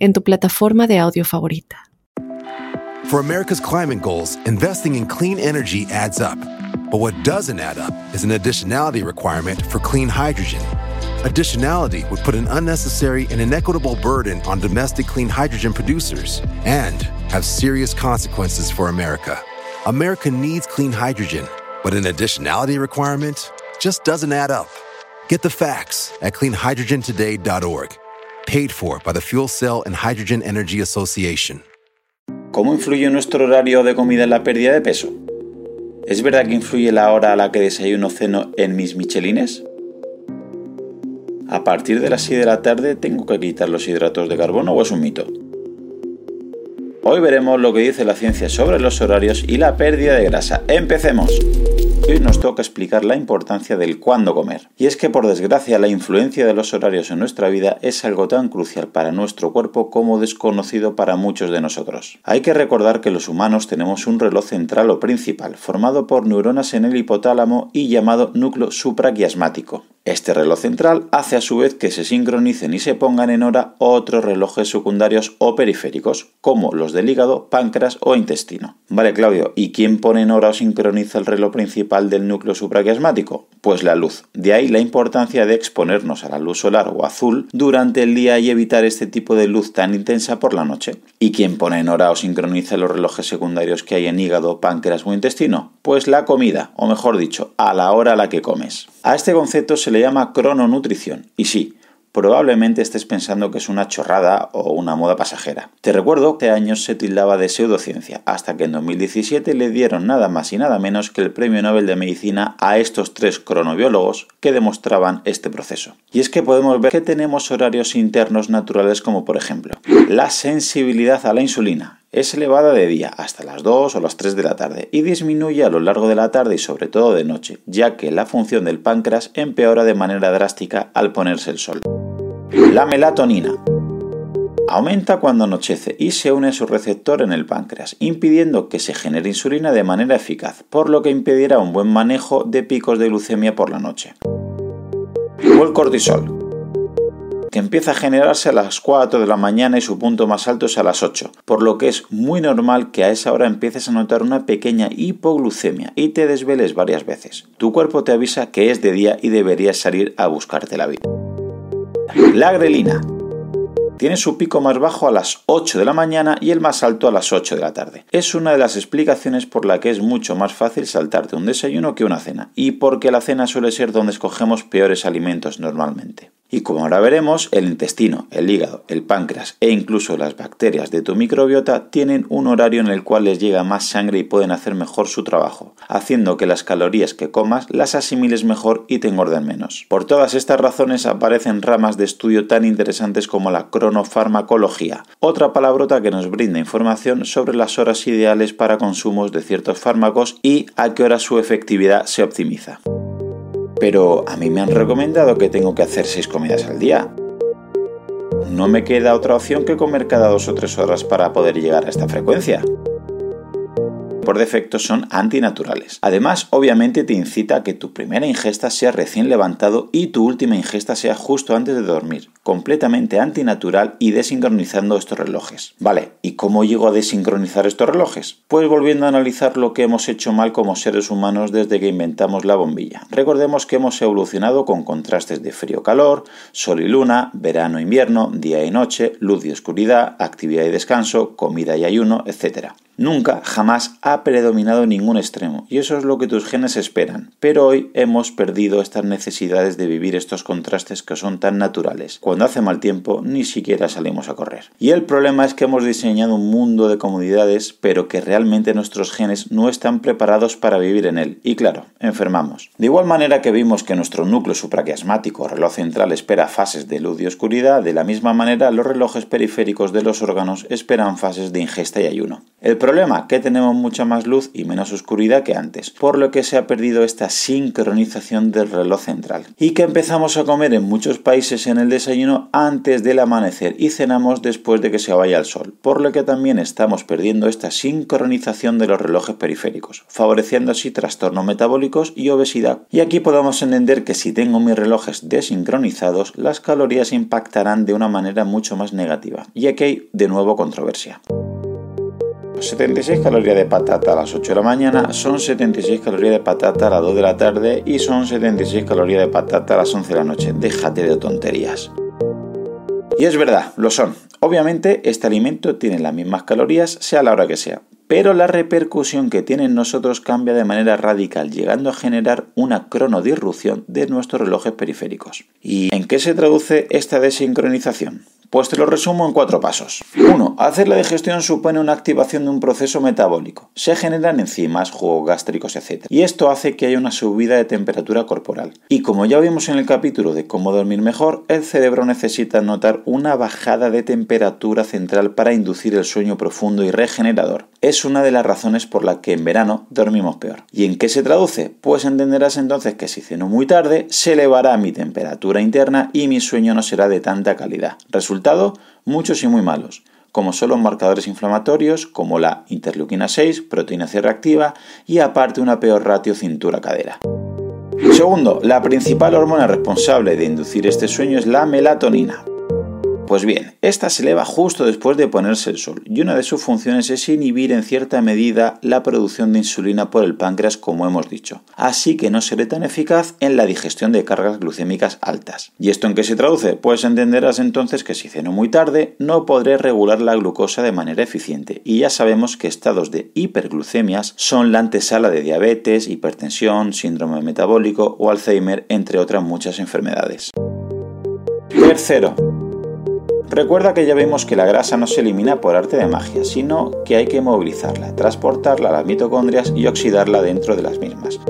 en tu plataforma de audio favorita. For America's climate goals, investing in clean energy adds up. But what doesn't add up is an additionality requirement for clean hydrogen. Additionality would put an unnecessary and inequitable burden on domestic clean hydrogen producers and have serious consequences for America. America needs clean hydrogen, but an additionality requirement just doesn't add up. Get the facts at cleanhydrogentoday.org paid for by the Fuel Cell and Hydrogen Energy Association. ¿Cómo influye nuestro horario de comida en la pérdida de peso? ¿Es verdad que influye la hora a la que desayuno ceno en mis michelines? ¿A partir de las 6 de la tarde tengo que quitar los hidratos de carbono o es un mito? Hoy veremos lo que dice la ciencia sobre los horarios y la pérdida de grasa. ¡Empecemos! Hoy nos toca explicar la importancia del cuándo comer. Y es que por desgracia la influencia de los horarios en nuestra vida es algo tan crucial para nuestro cuerpo como desconocido para muchos de nosotros. Hay que recordar que los humanos tenemos un reloj central o principal, formado por neuronas en el hipotálamo y llamado núcleo supraquiasmático. Este reloj central hace a su vez que se sincronicen y se pongan en hora otros relojes secundarios o periféricos, como los del hígado, páncreas o intestino. Vale, Claudio, ¿y quién pone en hora o sincroniza el reloj principal del núcleo supraquiasmático? Pues la luz. De ahí la importancia de exponernos a la luz solar o azul durante el día y evitar este tipo de luz tan intensa por la noche. ¿Y quién pone en hora o sincroniza los relojes secundarios que hay en hígado, páncreas o intestino? Pues la comida, o mejor dicho, a la hora a la que comes. A este concepto se le llama crononutrición. Y sí, probablemente estés pensando que es una chorrada o una moda pasajera. Te recuerdo que hace años se tildaba de pseudociencia, hasta que en 2017 le dieron nada más y nada menos que el Premio Nobel de Medicina a estos tres cronobiólogos que demostraban este proceso. Y es que podemos ver que tenemos horarios internos naturales como por ejemplo la sensibilidad a la insulina, es elevada de día hasta las 2 o las 3 de la tarde y disminuye a lo largo de la tarde y sobre todo de noche, ya que la función del páncreas empeora de manera drástica al ponerse el sol. La melatonina aumenta cuando anochece y se une a su receptor en el páncreas, impidiendo que se genere insulina de manera eficaz, por lo que impedirá un buen manejo de picos de glucemia por la noche. O el cortisol, que empieza a generarse a las 4 de la mañana y su punto más alto es a las 8, por lo que es muy normal que a esa hora empieces a notar una pequeña hipoglucemia y te desveles varias veces. Tu cuerpo te avisa que es de día y deberías salir a buscarte la vida. La grelina tiene su pico más bajo a las 8 de la mañana y el más alto a las 8 de la tarde. Es una de las explicaciones por la que es mucho más fácil saltarte un desayuno que una cena, y porque la cena suele ser donde escogemos peores alimentos normalmente. Y como ahora veremos, el intestino, el hígado, el páncreas e incluso las bacterias de tu microbiota tienen un horario en el cual les llega más sangre y pueden hacer mejor su trabajo, haciendo que las calorías que comas las asimiles mejor y te engorden menos. Por todas estas razones aparecen ramas de estudio tan interesantes como la cronofarmacología, otra palabrota que nos brinda información sobre las horas ideales para consumos de ciertos fármacos y a qué hora su efectividad se optimiza. Pero a mí me han recomendado que tengo que hacer 6 comidas al día. No me queda otra opción que comer cada 2 o 3 horas para poder llegar a esta frecuencia por defecto son antinaturales. Además, obviamente te incita a que tu primera ingesta sea recién levantado y tu última ingesta sea justo antes de dormir, completamente antinatural y desincronizando estos relojes. Vale, ¿y cómo llego a desincronizar estos relojes? Pues volviendo a analizar lo que hemos hecho mal como seres humanos desde que inventamos la bombilla. Recordemos que hemos evolucionado con contrastes de frío-calor, sol y luna, verano-invierno, día y noche, luz y oscuridad, actividad y descanso, comida y ayuno, etc. Nunca, jamás ha predominado ningún extremo, y eso es lo que tus genes esperan. Pero hoy hemos perdido estas necesidades de vivir estos contrastes que son tan naturales. Cuando hace mal tiempo, ni siquiera salimos a correr. Y el problema es que hemos diseñado un mundo de comodidades, pero que realmente nuestros genes no están preparados para vivir en él. Y claro, enfermamos. De igual manera que vimos que nuestro núcleo supraquiasmático, reloj central, espera fases de luz y oscuridad, de la misma manera los relojes periféricos de los órganos esperan fases de ingesta y ayuno. Problema que tenemos mucha más luz y menos oscuridad que antes, por lo que se ha perdido esta sincronización del reloj central. Y que empezamos a comer en muchos países en el desayuno antes del amanecer y cenamos después de que se vaya el sol, por lo que también estamos perdiendo esta sincronización de los relojes periféricos, favoreciendo así trastornos metabólicos y obesidad. Y aquí podemos entender que si tengo mis relojes desincronizados, las calorías impactarán de una manera mucho más negativa. Y aquí hay de nuevo controversia. 76 calorías de patata a las 8 de la mañana, son 76 calorías de patata a las 2 de la tarde y son 76 calorías de patata a las 11 de la noche. Déjate de tonterías. Y es verdad, lo son. Obviamente este alimento tiene las mismas calorías sea la hora que sea, pero la repercusión que tiene en nosotros cambia de manera radical, llegando a generar una cronodirrupción de nuestros relojes periféricos. ¿Y en qué se traduce esta desincronización? Pues te lo resumo en cuatro pasos. 1. Hacer la digestión supone una activación de un proceso metabólico. Se generan enzimas, jugos gástricos, etc. Y esto hace que haya una subida de temperatura corporal. Y como ya vimos en el capítulo de cómo dormir mejor, el cerebro necesita notar una bajada de temperatura central para inducir el sueño profundo y regenerador. Es una de las razones por la que en verano dormimos peor. ¿Y en qué se traduce? Pues entenderás entonces que si ceno muy tarde, se elevará mi temperatura interna y mi sueño no será de tanta calidad. Muchos y muy malos como son los marcadores inflamatorios, como la interleuquina 6, proteína C reactiva y aparte una peor ratio cintura-cadera. Segundo, la principal hormona responsable de inducir este sueño es la melatonina. Pues bien, esta se eleva justo después de ponerse el sol y una de sus funciones es inhibir en cierta medida la producción de insulina por el páncreas como hemos dicho, así que no seré tan eficaz en la digestión de cargas glucémicas altas. ¿Y esto en qué se traduce? Pues entenderás entonces que si ceno muy tarde no podré regular la glucosa de manera eficiente y ya sabemos que estados de hiperglucemias son la antesala de diabetes, hipertensión, síndrome metabólico o Alzheimer entre otras muchas enfermedades. Tercero, Recuerda que ya vimos que la grasa no se elimina por arte de magia, sino que hay que movilizarla, transportarla a las mitocondrias y oxidarla dentro de las mismas.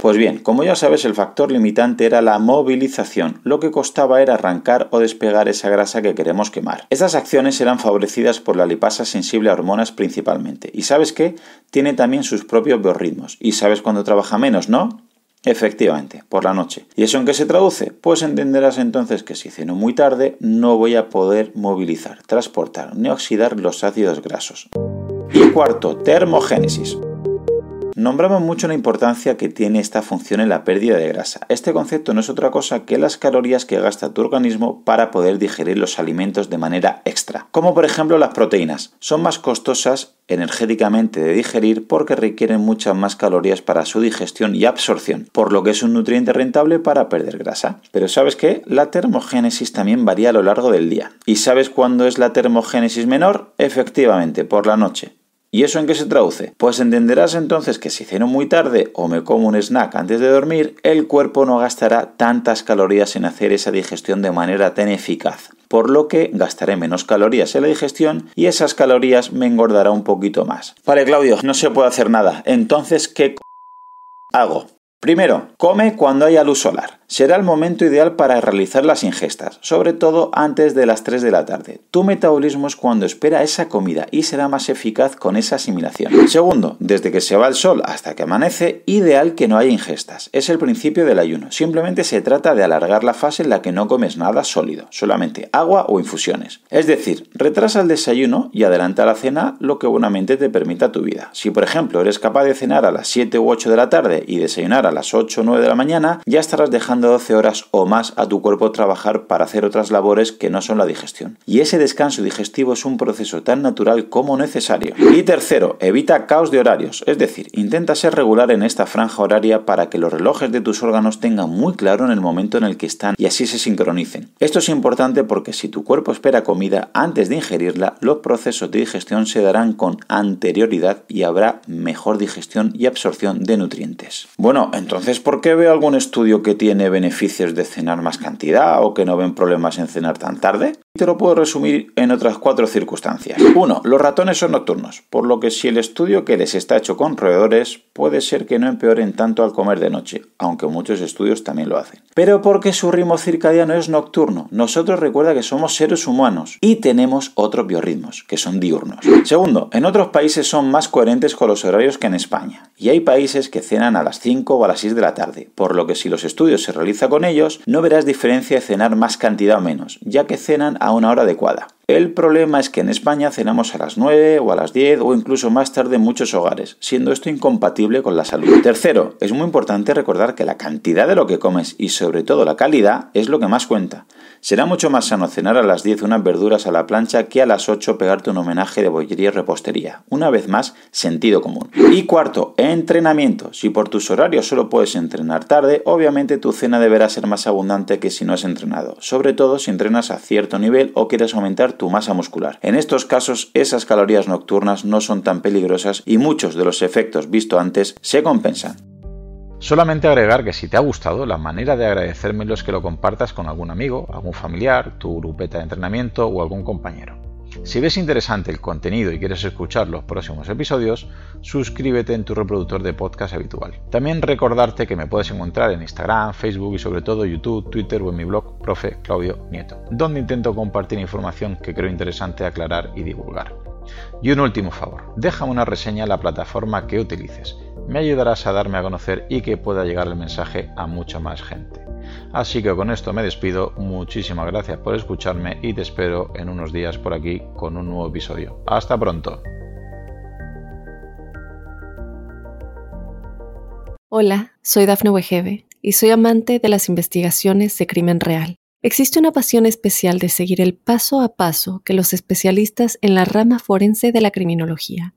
Pues bien, como ya sabes, el factor limitante era la movilización. Lo que costaba era arrancar o despegar esa grasa que queremos quemar. Estas acciones eran favorecidas por la lipasa sensible a hormonas principalmente. Y sabes qué? Tiene también sus propios biorritmos. Y sabes cuándo trabaja menos, ¿no? Efectivamente, por la noche. ¿Y eso en qué se traduce? Pues entenderás entonces que si ceno muy tarde no voy a poder movilizar, transportar ni oxidar los ácidos grasos. Y cuarto, termogénesis. Nombramos mucho la importancia que tiene esta función en la pérdida de grasa. Este concepto no es otra cosa que las calorías que gasta tu organismo para poder digerir los alimentos de manera extra. Como por ejemplo las proteínas. Son más costosas energéticamente de digerir porque requieren muchas más calorías para su digestión y absorción, por lo que es un nutriente rentable para perder grasa. Pero ¿sabes qué? La termogénesis también varía a lo largo del día. ¿Y sabes cuándo es la termogénesis menor? Efectivamente, por la noche. ¿Y eso en qué se traduce? Pues entenderás entonces que si ceno muy tarde o me como un snack antes de dormir, el cuerpo no gastará tantas calorías en hacer esa digestión de manera tan eficaz, por lo que gastaré menos calorías en la digestión y esas calorías me engordará un poquito más. Vale, Claudio, no se puede hacer nada. Entonces, ¿qué hago? Primero, come cuando haya luz solar será el momento ideal para realizar las ingestas, sobre todo antes de las 3 de la tarde. Tu metabolismo es cuando espera esa comida y será más eficaz con esa asimilación. Segundo, desde que se va el sol hasta que amanece, ideal que no haya ingestas. Es el principio del ayuno. Simplemente se trata de alargar la fase en la que no comes nada sólido, solamente agua o infusiones. Es decir, retrasa el desayuno y adelanta la cena lo que buenamente te permita tu vida. Si por ejemplo eres capaz de cenar a las 7 u 8 de la tarde y desayunar a las 8 o 9 de la mañana, ya estarás dejando dejando 12 horas o más a tu cuerpo trabajar para hacer otras labores que no son la digestión. Y ese descanso digestivo es un proceso tan natural como necesario. Y tercero, evita caos de horarios, es decir, intenta ser regular en esta franja horaria para que los relojes de tus órganos tengan muy claro en el momento en el que están y así se sincronicen. Esto es importante porque si tu cuerpo espera comida antes de ingerirla, los procesos de digestión se darán con anterioridad y habrá mejor digestión y absorción de nutrientes. Bueno, entonces, ¿por qué veo algún estudio que tiene beneficios de cenar más cantidad o que no ven problemas en cenar tan tarde? Lo puedo resumir en otras cuatro circunstancias. 1. Los ratones son nocturnos, por lo que si el estudio que les está hecho con roedores, puede ser que no empeoren tanto al comer de noche, aunque muchos estudios también lo hacen. Pero porque su ritmo circadiano es nocturno, nosotros recuerda que somos seres humanos y tenemos otros biorritmos, que son diurnos. Segundo, en otros países son más coherentes con los horarios que en España, y hay países que cenan a las 5 o a las 6 de la tarde, por lo que si los estudios se realizan con ellos, no verás diferencia de cenar más cantidad o menos, ya que cenan a una hora adecuada. El problema es que en España cenamos a las 9 o a las 10 o incluso más tarde en muchos hogares, siendo esto incompatible con la salud. Tercero, es muy importante recordar que la cantidad de lo que comes y sobre todo la calidad es lo que más cuenta. Será mucho más sano cenar a las 10 unas verduras a la plancha que a las 8 pegarte un homenaje de bollería y repostería. Una vez más, sentido común. Y cuarto, entrenamiento. Si por tus horarios solo puedes entrenar tarde, obviamente tu cena deberá ser más abundante que si no has entrenado, sobre todo si entrenas a cierto nivel o quieres aumentar tu masa muscular. En estos casos, esas calorías nocturnas no son tan peligrosas y muchos de los efectos visto antes se compensan. Solamente agregar que si te ha gustado, la manera de agradecérmelo es que lo compartas con algún amigo, algún familiar, tu grupeta de entrenamiento o algún compañero. Si ves interesante el contenido y quieres escuchar los próximos episodios, suscríbete en tu reproductor de podcast habitual. También recordarte que me puedes encontrar en Instagram, Facebook y sobre todo YouTube, Twitter o en mi blog Profe Claudio Nieto, donde intento compartir información que creo interesante aclarar y divulgar. Y un último favor, déjame una reseña en la plataforma que utilices. Me ayudarás a darme a conocer y que pueda llegar el mensaje a mucha más gente. Así que con esto me despido, muchísimas gracias por escucharme y te espero en unos días por aquí con un nuevo episodio. Hasta pronto. Hola, soy Dafne Wegebe y soy amante de las investigaciones de crimen real. Existe una pasión especial de seguir el paso a paso que los especialistas en la rama forense de la criminología